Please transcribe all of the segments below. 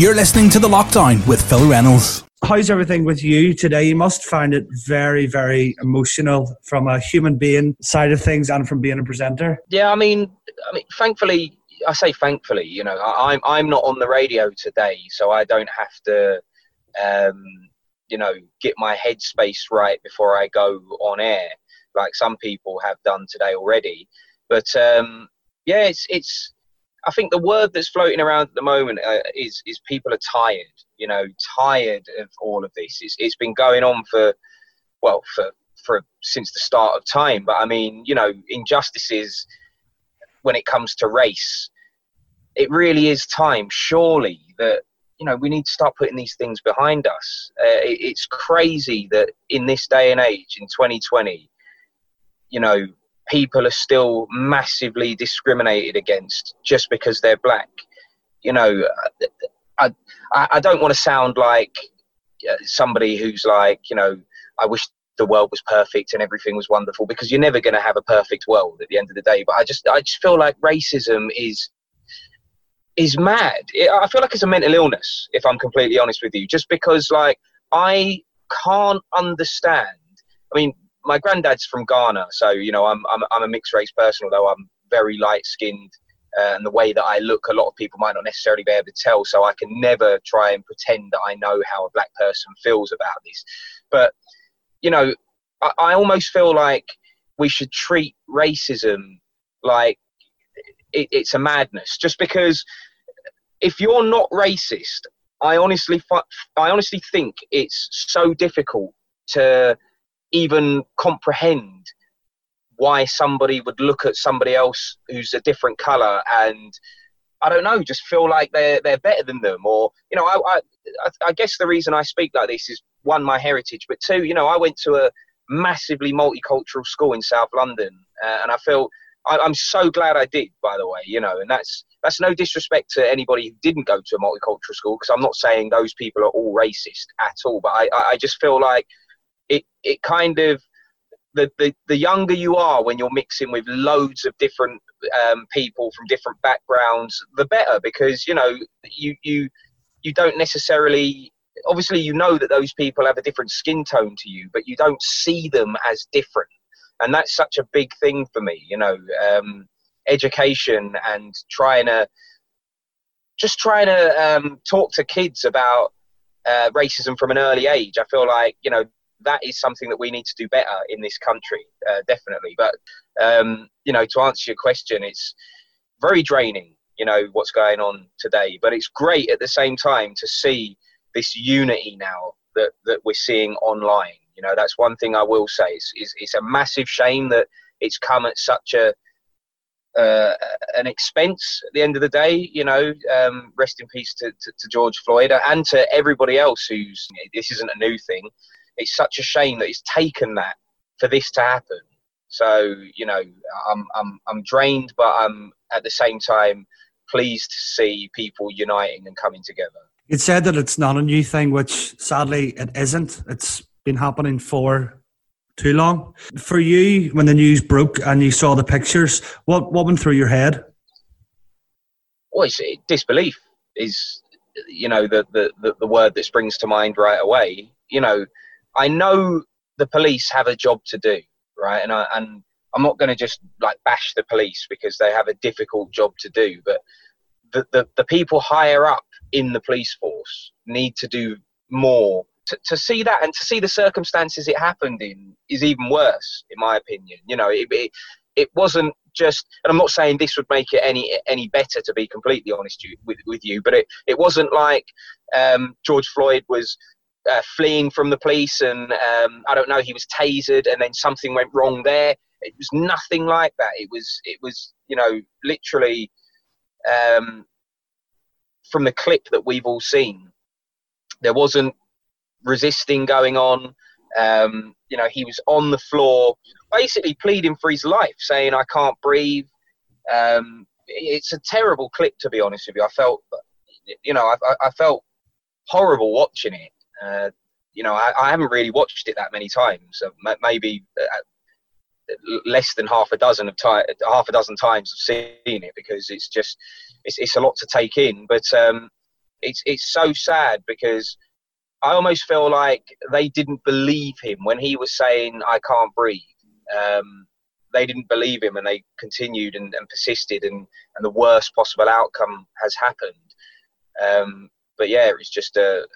You're listening to The Lockdown with Phil Reynolds. How's everything with you today? You must find it very, very emotional from a human being side of things and from being a presenter. Yeah, I mean, I mean, thankfully, I say thankfully, you know, I, I'm I'm not on the radio today, so I don't have to, um, you know, get my headspace right before I go on air, like some people have done today already. But um, yeah, it's it's. I think the word that's floating around at the moment uh, is is people are tired. You know, tired of all of this. It's it's been going on for, well, for for since the start of time. But I mean, you know, injustices when it comes to race, it really is time, surely, that you know we need to start putting these things behind us. Uh, it, it's crazy that in this day and age, in 2020, you know, people are still massively discriminated against just because they're black. You know, I I, I don't want to sound like uh, somebody who's like, you know, I wish the world was perfect and everything was wonderful because you're never going to have a perfect world at the end of the day. But I just I just feel like racism is is mad. I feel like it's a mental illness, if I'm completely honest with you, just because like I can't understand. I mean, my granddad's from Ghana, so you know I'm I'm, I'm a mixed race person, although I'm very light skinned. Uh, and the way that I look, a lot of people might not necessarily be able to tell. So I can never try and pretend that I know how a black person feels about this. But you know, I, I almost feel like we should treat racism like it, it's a madness. Just because if you're not racist, I honestly, I honestly think it's so difficult to even comprehend why somebody would look at somebody else who's a different color and I don't know, just feel like they're they're better than them, or you know, I, I I guess the reason I speak like this is one my heritage, but two, you know, I went to a massively multicultural school in South London, uh, and I feel I, am so glad I did. By the way, you know, and that's that's no disrespect to anybody who didn't go to a multicultural school, because I'm not saying those people are all racist at all, but I I just feel like it it kind of the, the, the younger you are when you're mixing with loads of different um, people from different backgrounds, the better because you know you you you don't necessarily obviously you know that those people have a different skin tone to you, but you don't see them as different, and that's such a big thing for me. You know, um, education and trying to just trying to um, talk to kids about uh, racism from an early age. I feel like you know that is something that we need to do better in this country, uh, definitely. But um, you know, to answer your question, it's very draining. You know what's going on today, but it's great at the same time to see this unity now that, that we're seeing online. You know, that's one thing I will say. It's, it's, it's a massive shame that it's come at such a uh, an expense at the end of the day. You know, um, rest in peace to, to, to, George Floyd and to everybody else who's. This isn't a new thing. It's such a shame that it's taken that for this to happen. So you know, I'm I'm I'm drained, but I'm at the same time pleased to see people uniting and coming together. It said that it's not a new thing, which sadly it isn't. It's been happening for too long. For you, when the news broke and you saw the pictures, what what went through your head? Well, it's, disbelief is, you know, the, the, the, the word that springs to mind right away. You know, I know the police have a job to do, right? And I, and I'm not going to just like bash the police because they have a difficult job to do, but the, the, the people higher up in the police force need to do more to, to see that and to see the circumstances it happened in is even worse in my opinion you know it, it, it wasn't just and i'm not saying this would make it any any better to be completely honest with, with you but it, it wasn't like um, george floyd was uh, fleeing from the police and um, i don't know he was tasered and then something went wrong there it was nothing like that it was it was you know literally um, from the clip that we've all seen, there wasn't resisting going on. Um, you know, he was on the floor, basically pleading for his life, saying, "I can't breathe." Um, it's a terrible clip, to be honest with you. I felt, you know, I, I felt horrible watching it. Uh, you know, I, I, haven't really watched it that many times. Maybe uh, less than half a dozen of time, half a dozen times I've seen it because it's just it's, it's a lot to take in. But um, it's it's so sad because I almost feel like they didn't believe him when he was saying I can't breathe. Um, they didn't believe him and they continued and, and persisted and, and the worst possible outcome has happened. Um, but yeah, it was just a,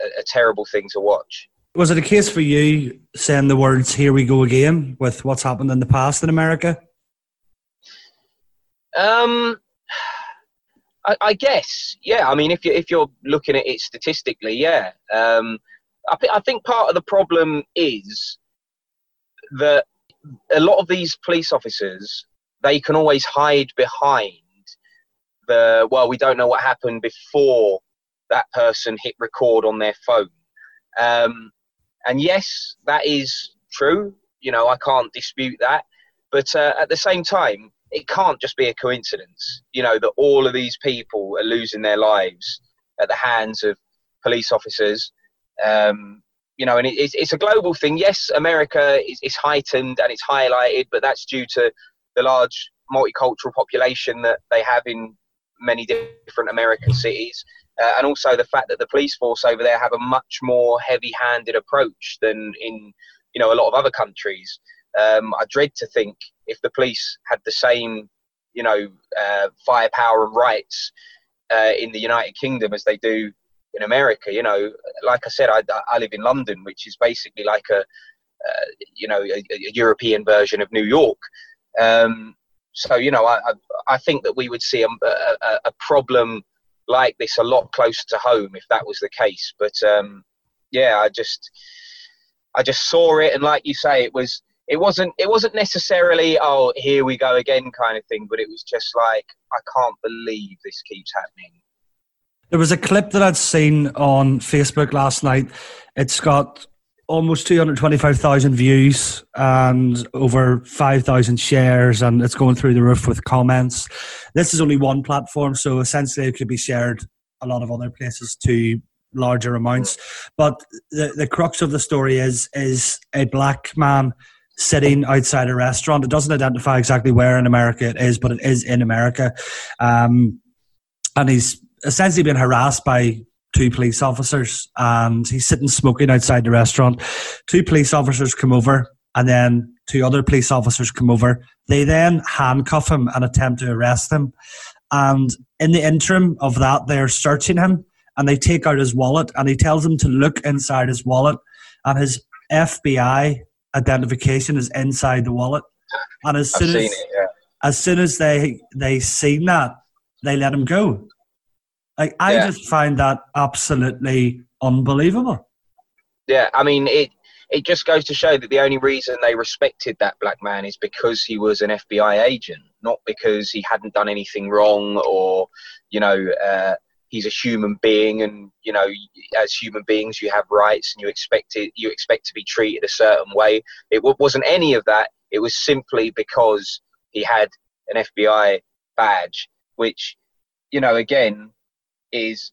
a, a terrible thing to watch. Was it a case for you saying the words "Here we go again" with what's happened in the past in America? Um, I, I guess, yeah. I mean, if you if you're looking at it statistically, yeah. Um, I, I think part of the problem is that a lot of these police officers they can always hide behind the well, we don't know what happened before that person hit record on their phone. Um, and yes, that is true. You know, I can't dispute that. But uh, at the same time, it can't just be a coincidence. You know that all of these people are losing their lives at the hands of police officers. Um, you know, and it, it's, it's a global thing. Yes, America is, is heightened and it's highlighted, but that's due to the large multicultural population that they have in many different American cities, uh, and also the fact that the police force over there have a much more heavy-handed approach than in you know a lot of other countries. Um, I dread to think if the police had the same you know uh, firepower and rights uh, in the United Kingdom as they do in America. You know, like I said, I, I live in London, which is basically like a uh, you know a, a, European version of New York. Um, so you know, I, I, I think that we would see a, a, a, problem like this a lot closer to home if that was the case. But um, yeah, I just I just saw it, and like you say, it was it wasn't it wasn't necessarily oh here we go again kind of thing, but it was just like I can't believe this keeps happening. There was a clip that I'd seen on Facebook last night. It's got almost 225,000 views and over 5,000 shares, and it's going through the roof with comments. This is only one platform, so essentially it could be shared a lot of other places to larger amounts. But the, the crux of the story is is a black man sitting outside a restaurant. It doesn't identify exactly where in America it is, but it is in America. Um, and he's essentially been harassed by two police officers and he's sitting smoking outside the restaurant. Two police officers come over and then two other police officers come over. They then handcuff him and attempt to arrest him. And in the interim of that, they're searching him and they take out his wallet and he tells them to look inside his wallet and his FBI identification is inside the wallet. And as soon as, it, yeah. as soon as they they seen that, they let him go. Like I yeah. just find that absolutely unbelievable. Yeah, I mean it. It just goes to show that the only reason they respected that black man is because he was an FBI agent, not because he hadn't done anything wrong or, you know, uh, he's a human being and you know as human beings you have rights and you expect it you expect to be treated a certain way it wasn't any of that it was simply because he had an FBI badge which you know again is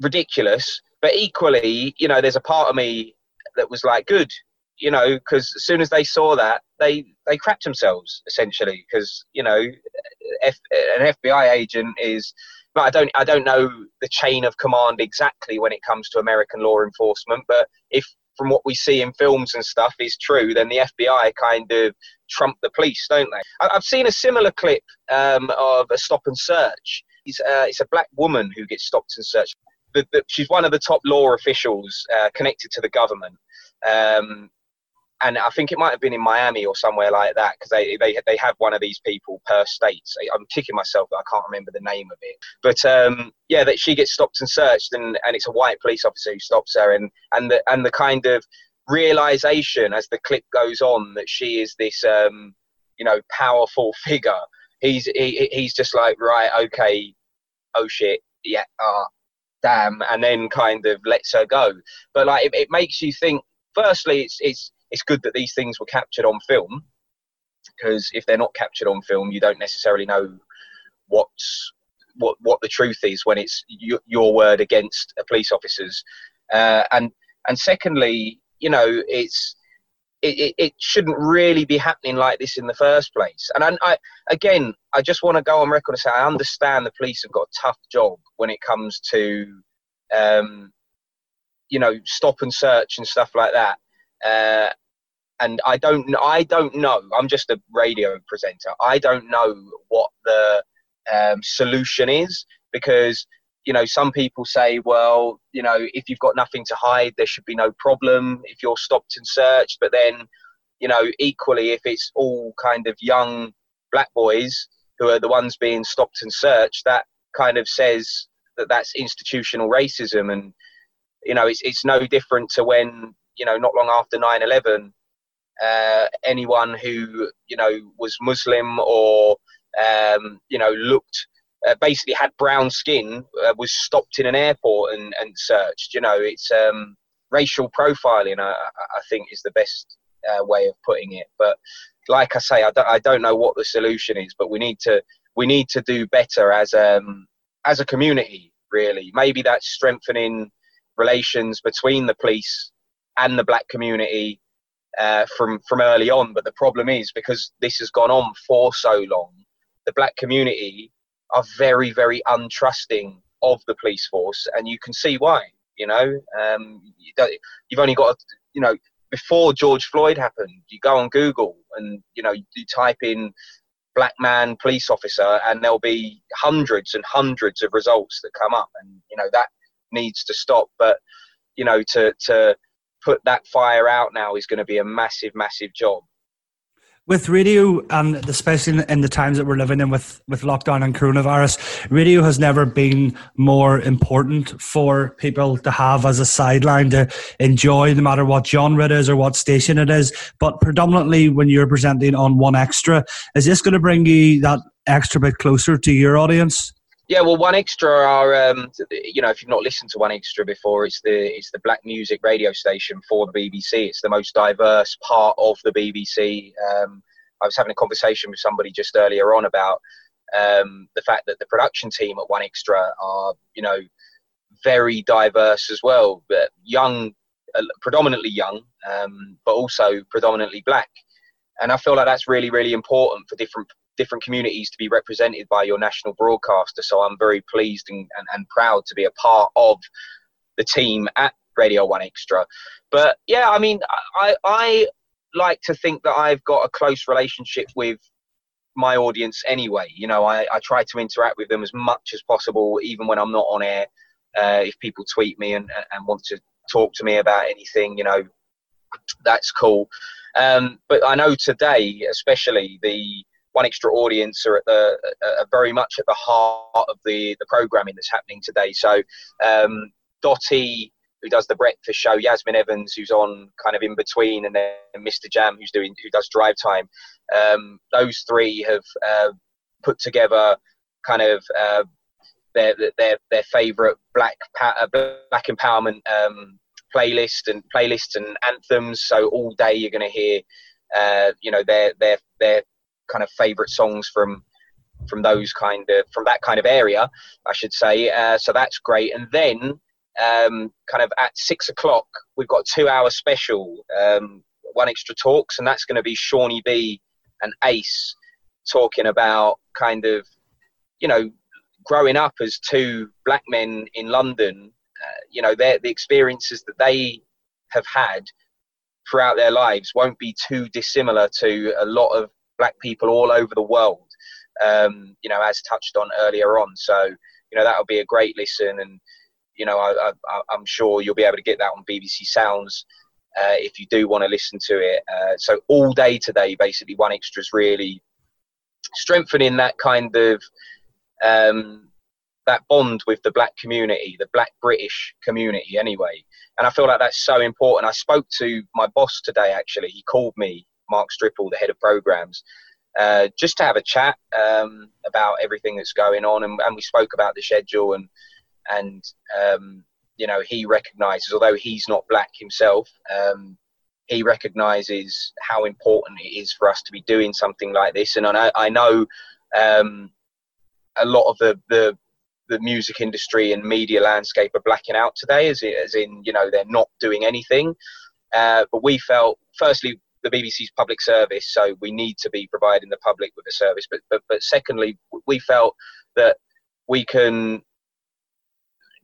ridiculous. But equally, you know, there's a part of me that was like, good, you know, because as soon as they saw that, they they crapped themselves essentially. Because you know, F, an FBI agent is. But I don't I don't know the chain of command exactly when it comes to American law enforcement. But if from what we see in films and stuff is true, then the FBI kind of trump the police, don't they? I've seen a similar clip um, of a stop and search He's, uh, it's a black woman who gets stopped and searched. She's one of the top law officials uh, connected to the government. Um, and I think it might have been in Miami or somewhere like that because they, they they have one of these people per state. I'm kicking myself that I can't remember the name of it. But um, yeah, that she gets stopped and searched, and, and it's a white police officer who stops her, and and the and the kind of realization as the clip goes on that she is this um, you know powerful figure he's he, he's just like right, okay, oh shit, yeah, ah, oh, damn, and then kind of lets her go. But like it, it makes you think. Firstly, it's it's it's good that these things were captured on film because if they're not captured on film, you don't necessarily know what's what what the truth is when it's your, your word against a police officer's. Uh, and and secondly, you know, it's it, it, it, shouldn't really be happening like this in the first place. And I, I again, I just want to go on record and say I understand the police have got a tough job when it comes to, um, you know, stop and search and stuff like that. Uh, and I don't, I don't know. I'm just a radio presenter. I don't know what the um, solution is because you know, some people say, well, you know, if you've got nothing to hide, there should be no problem if you're stopped and searched. But then, you know, equally, if it's all kind of young black boys who are the ones being stopped and searched, that kind of says that that's institutional racism. And, you know, it's, it's no different to when, you know, not long after 9 11, uh, anyone who, you know, was Muslim or, um, you know, looked uh, basically had brown skin uh, was stopped in an airport and, and searched. You know, it's um, racial profiling. I, I, think is the best uh, way of putting it. But like I say, I don't, I don't know what the solution is, but we need to we need to do better as um, as a community. Really, maybe that's strengthening relations between the police and the black community uh, from from early on. But the problem is because this has gone on for so long, the black community are very, very untrusting of the police force, and you can see why. You know, um, you've only got, you know, before George Floyd happened, you go on Google and you know you type in black man police officer, and there'll be hundreds and hundreds of results that come up, and you know that needs to stop. But you know, to to put that fire out now is going to be a massive, massive job with radio and especially in the times that we're living in with, with lockdown and coronavirus radio has never been more important for people to have as a sideline to enjoy no matter what genre it is or what station it is. But predominantly when you're presenting on 1Xtra is this going to bring you that extra bit closer to your audience yeah, well, 1Xtra are um, you know if you've not listened to 1Xtra before, it's the it's the black music radio station for the BBC. It's the most diverse part of the BBC. Um, I was having a conversation with somebody just earlier on about um, the fact that the production team at 1Xtra are you know very diverse as well, but young, uh, predominantly young, um, but also predominantly black. And I feel like that's really really important for different different communities to be represented by your national broadcaster. So I'm very pleased and, and, and proud to be a part of the team at Radio 1Xtra. But yeah, I mean, I, I like to think that I've got a close relationship with my audience anyway. You know, I, I try to interact with them as much as possible, even when I'm not on air. Uh, if people tweet me and, and want to talk to me about anything, you know, that's cool. Um, but I know today, especially the 1Xtra audience are at the are very much at the heart of the the programming that's happening today. So um, Dotty, who does the breakfast show, Yasmin Evans, who's on kind of in between, and then Mr Jam, who's doing who does drive time. Um, those three have uh, put together kind of uh, their their their favourite black uh, black empowerment um, playlist and playlists and anthems. So all day you're going to hear, uh, you know, their their their kind of favorite songs from from those kind of from that kind of area, I should say. Uh, so that's great. And then um, kind of at six o'clock, we've got a two-hour special, um, 1Xtra talks, and that's going to be Seani B and Ace talking about kind of you know growing up as two black men in London. Uh, you know, the experiences that they have had throughout their lives won't be too dissimilar to a lot of black people all over the world. Um, you know, as touched on earlier on. So, you know, that'll be a great listen, and you know, I, am sure you'll be able to get that on BBC Sounds uh, if you do want to listen to it. Uh, so, all day today, basically, 1Xtra is really strengthening that kind of um, that bond with the black community, the black British community, anyway. And I feel like that's so important. I spoke to my boss today. Actually, he called me Mark Stripple, the head of programs, uh, just to have a chat um, about everything that's going on, and, and, we spoke about the schedule and and um, you know he recognises, although he's not black himself, um, he recognises how important it is for us to be doing something like this. And I I know um, a lot of the, the the music industry and media landscape are blacking out today, as, as in you know they're not doing anything. Uh, but we felt, firstly, the BBC's public service, so we need to be providing the public with a service. But but but secondly, we felt that we can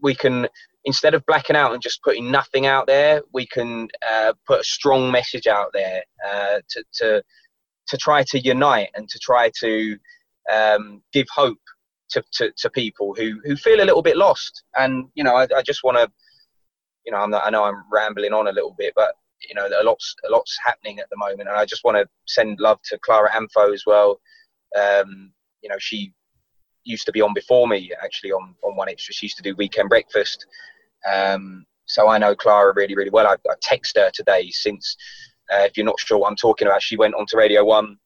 we can instead of blacking out and just putting nothing out there, we can uh, put a strong message out there uh, to, to to try to unite and to try to um, give hope to, to, to, people who, who feel a little bit lost. And you know, I, I just want to, you know, I'm not, I know I'm rambling on a little bit, but you know, a lot's a lot's happening at the moment, and I just want to send love to Clara Amfo as well. Um, you know, she used to be on before me actually on on 1Xtra. She used to do weekend breakfast. Um, so I know Clara really, really well. I, I texted her today since, uh, if you're not sure what I'm talking about, she went on to Radio 1,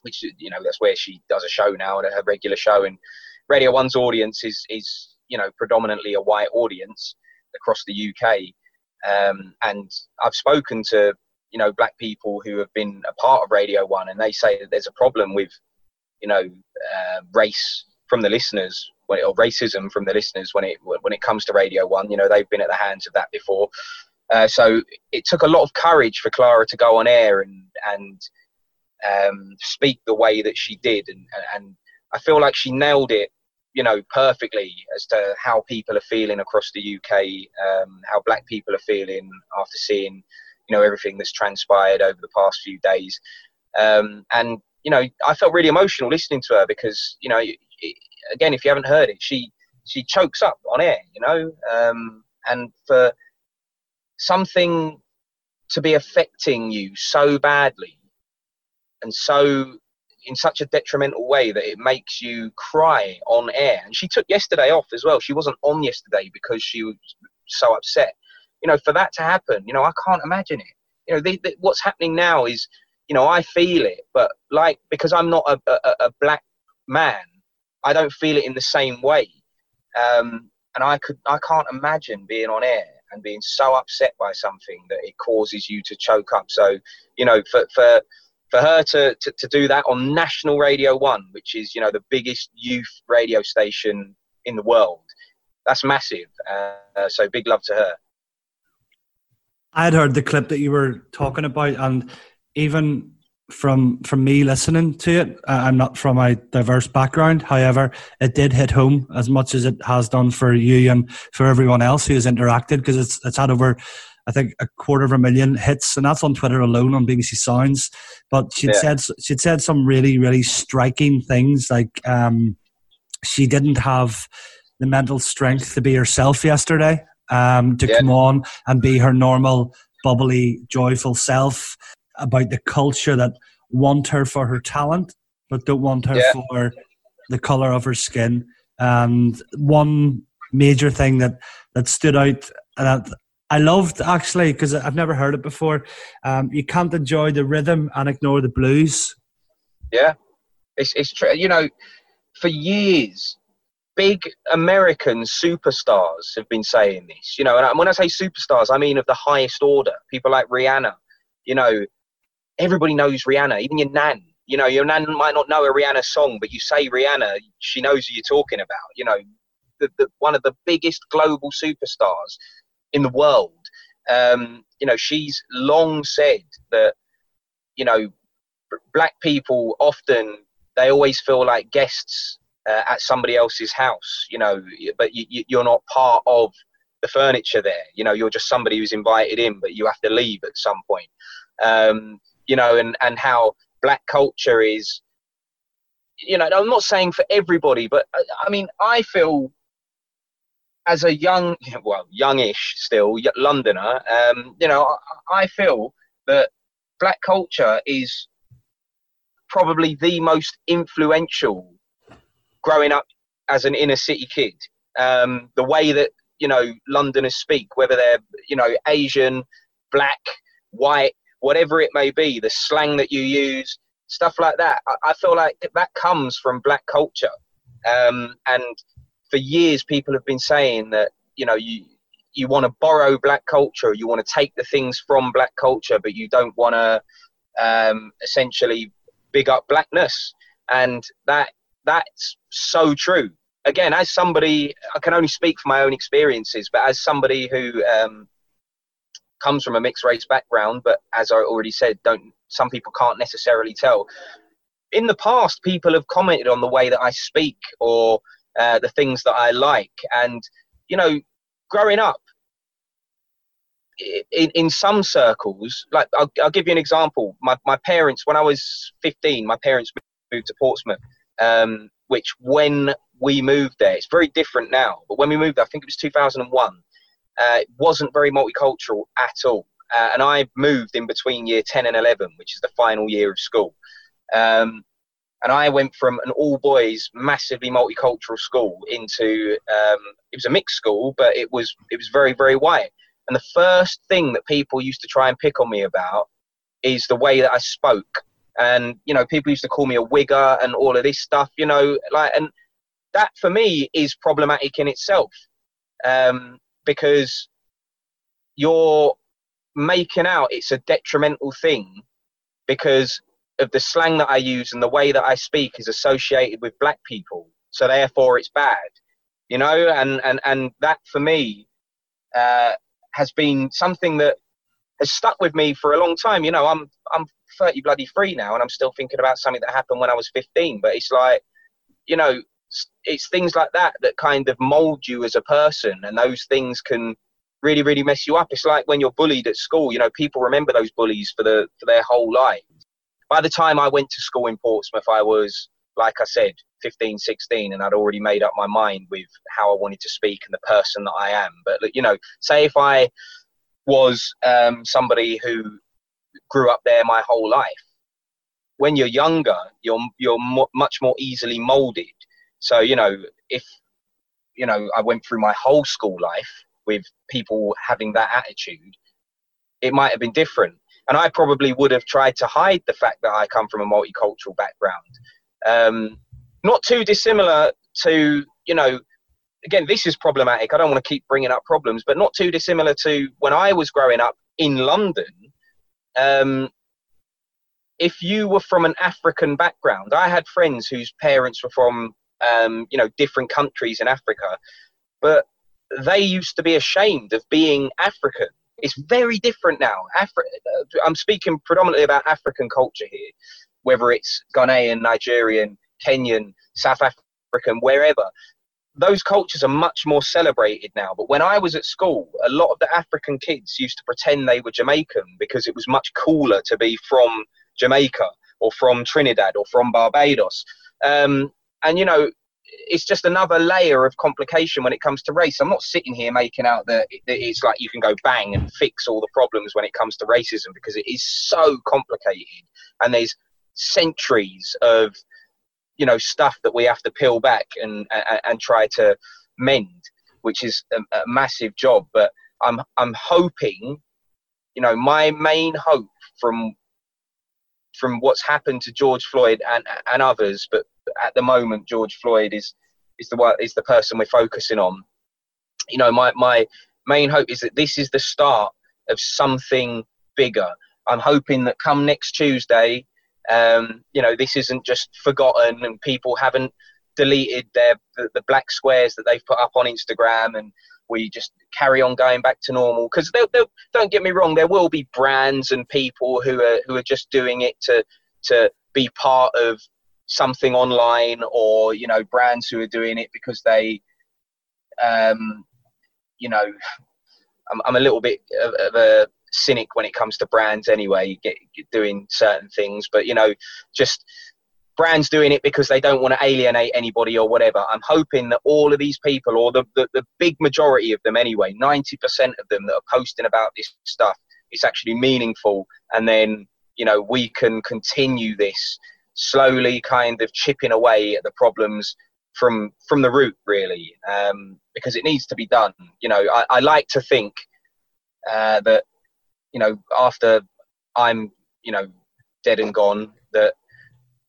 which, you know, that's where she does a show now, her regular show. And Radio 1's audience is, is you know, predominantly a white audience across the UK. Um, and I've spoken to, you know, black people who have been a part of Radio 1, and they say that there's a problem with, you know, uh, race from the listeners or racism from the listeners when it when it comes to Radio One. You know, they've been at the hands of that before. Uh, so it took a lot of courage for Clara to go on air and and um, speak the way that she did, and and I feel like she nailed it, you know, perfectly as to how people are feeling across the UK, um, how Black people are feeling after seeing, you know, everything that's transpired over the past few days, um, and you know, I felt really emotional listening to her because you know again, if you haven't heard it, she she chokes up on air, you know, um, and for something to be affecting you so badly and so in such a detrimental way that it makes you cry on air. And she took yesterday off as well. She wasn't on yesterday because she was so upset. You know, for that to happen, you know, I can't imagine it. You know, the, the, what's happening now is, you know, I feel it, but like because I'm not a, a, a black man, I don't feel it in the same way. Um, and I could, I can't imagine being on air and being so upset by something that it causes you to choke up. So, you know, for for for her to, to, to do that on National Radio One, which is you know the biggest youth radio station in the world, that's massive. Uh, so big love to her. I had heard the clip that you were talking about, and even from from me listening to it. I'm not from a diverse background. However, it did hit home as much as it has done for you and for everyone else who has interacted because it's it's had over I think a quarter of a million hits, and that's on Twitter alone on BBC Sounds. But she'd yeah. said she'd said some really really striking things like um, she didn't have the mental strength to be herself yesterday. Um, to yeah. come on and be her normal, bubbly, joyful self about the culture that want her for her talent, but don't want her yeah. for the color of her skin. And one major thing that that stood out that I loved actually because I've never heard it before. Um, you can't enjoy the rhythm and ignore the blues. Yeah, it's it's true. You know, for years, big American superstars have been saying this. You know, and when I say superstars, I mean of the highest order. People like Rihanna. You know, everybody knows Rihanna, even your nan. You know, your nan might not know a Rihanna song, but you say Rihanna, she knows who you're talking about. You know, the, the, one of the biggest global superstars in the world. Um, you know, she's long said that, you know, black people often, they always feel like guests uh, at somebody else's house, you know, but you, you're not part of the furniture there. You know, you're just somebody who's invited in, but you have to leave at some point. Um, you know, and, and how black culture is, you know, I'm not saying for everybody, but uh, I mean, I feel as a young, well, youngish still Londoner, um, you know, I feel that black culture is probably the most influential growing up as an inner city kid. Um, the way that you know Londoners speak, whether they're you know Asian, black, white, whatever it may be, the slang that you use, stuff like that. I, I feel like that comes from black culture. Um, and for years, people have been saying that, you know, you, you want to borrow black culture, you want to take the things from black culture, but you don't want to um, essentially big up blackness. And that that's so true. Again, as somebody, I can only speak from my own experiences, but as somebody who um, comes from a mixed race background, but as I already said, don't some people can't necessarily tell. In the past, people have commented on the way that I speak or uh, the things that I like, and you know, growing up in, in some circles, like I'll, I'll give you an example. My, my parents, when I was 15, my parents moved to Portsmouth, um, which when we moved there, it's very different now. But when we moved I think it was 2001, uh, it wasn't very multicultural at all. Uh, and I moved in between year 10 and 11, which is the final year of school. Um, and I went from an all boys, massively multicultural school into um, it was a mixed school, but it was it was very very white. And the first thing that people used to try and pick on me about is the way that I spoke. And you know, people used to call me a wigger and all of this stuff. You know, like and that for me is problematic in itself um, because you're making out it's a detrimental thing because of the slang that I use and the way that I speak is associated with black people. So therefore, it's bad, you know. And and and that for me uh, has been something that has stuck with me for a long time. You know, I'm I'm 30 bloody free now, and I'm still thinking about something that happened when I was 15. But it's like, you know, it's things like that that kind of mold you as a person, and those things can really really mess you up. It's like when you're bullied at school. You know, people remember those bullies for the for their whole life. By the time I went to school in Portsmouth, I was like I said, 15, 16, and I'd already made up my mind with how I wanted to speak and the person that I am. But you know, say if I was um, somebody who grew up there my whole life, when you're younger, you're you're mo- much more easily molded so, you know, if, you know, I went through my whole school life with people having that attitude, it might have been different. And I probably would have tried to hide the fact that I come from a multicultural background. Um, not too dissimilar to, you know, again, this is problematic. I don't want to keep bringing up problems, but not too dissimilar to when I was growing up in London. Um, if you were from an African background, I had friends whose parents were from um, you know, different countries in Africa, but they used to be ashamed of being African. It's very different now. Afri- uh, I'm speaking predominantly about African culture here, whether it's Ghanaian, Nigerian, Kenyan, South African, wherever. Those cultures are much more celebrated now. But when I was at school, a lot of the African kids used to pretend they were Jamaican because it was much cooler to be from Jamaica or from Trinidad or from Barbados. Um, and you know it's just another layer of complication when it comes to race. I'm not sitting here making out that it's like you can go bang and fix all the problems when it comes to racism because it is so complicated and there's centuries of you know stuff that we have to peel back and and, and try to mend, which is a, a massive job. But I'm I'm hoping, you know, my main hope from from what's happened to George Floyd and and others, but at the moment George Floyd is is the is the person we're focusing on. You know, my my main hope is that this is the start of something bigger. I'm hoping that come next Tuesday, um, you know, this isn't just forgotten and people haven't deleted their the, the, black squares that they've put up on Instagram and we just carry on going back to normal because don't get me wrong there will be brands and people who are who are just doing it to to be part of something online or you know brands who are doing it because they um you know i'm, I'm a little bit of, of a cynic when it comes to brands anyway get, get doing certain things but you know just brands doing it because they don't want to alienate anybody or whatever. I'm hoping that all of these people or the, the, the big majority of them anyway 90% of them that are posting about this stuff it's actually meaningful and then you know we can continue this slowly kind of chipping away at the problems from from the root really um, because it needs to be done. You know i, I like to think uh, that you know after i'm you know dead and gone that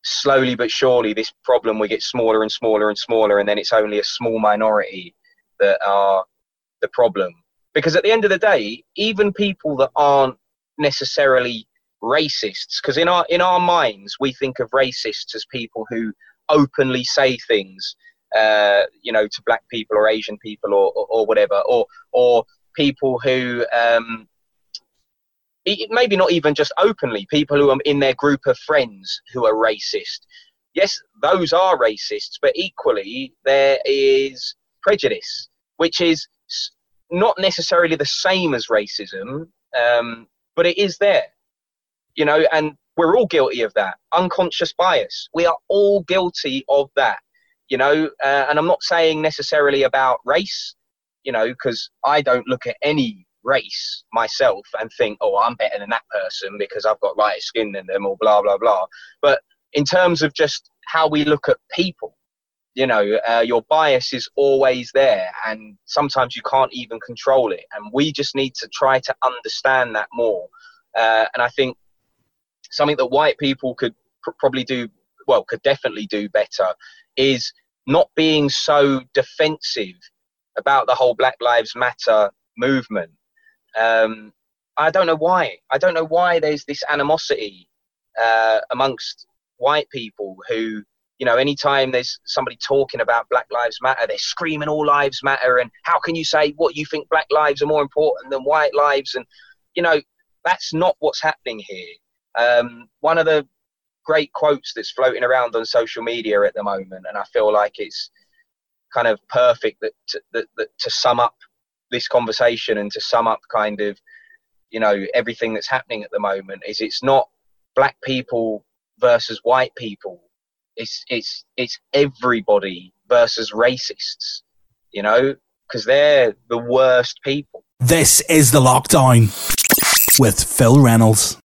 slowly but surely this problem will get smaller and smaller and smaller and then it's only a small minority that are the problem. Because at the end of the day even people that aren't necessarily racists because in our in our minds we think of racists as people who openly say things uh, you know to black people or asian people or, or, or whatever or or people who um, maybe not even just openly, people who are in their group of friends who are racist. Yes, those are racists, but equally there is prejudice, which is not necessarily the same as racism, um, but it is there. You know, and we're all guilty of that. Unconscious bias. We are all guilty of that. You know, uh, and I'm not saying necessarily about race, you know, because I don't look at any race myself and think, oh, I'm better than that person because I've got lighter skin than them or blah, blah, blah. But in terms of just how we look at people, you know, uh, your bias is always there and sometimes you can't even control it. And we just need to try to understand that more. Uh, and I think something that white people could pr- probably do, well, could definitely do better is not being so defensive about the whole Black Lives Matter movement um, I don't know why. I don't know why there's this animosity uh, amongst white people who, you know, anytime there's somebody talking about Black Lives Matter, they're screaming all lives matter. And how can you say what you think Black lives are more important than white lives? And, you know, that's not what's happening here. Um, one of the great quotes that's floating around on social media at the moment, and I feel like it's kind of perfect that to, that, that to sum up this conversation and to sum up kind of you know everything that's happening at the moment is it's not black people versus white people. It's it's it's everybody versus racists you know because they're the worst people. This is the lockdown with phil reynolds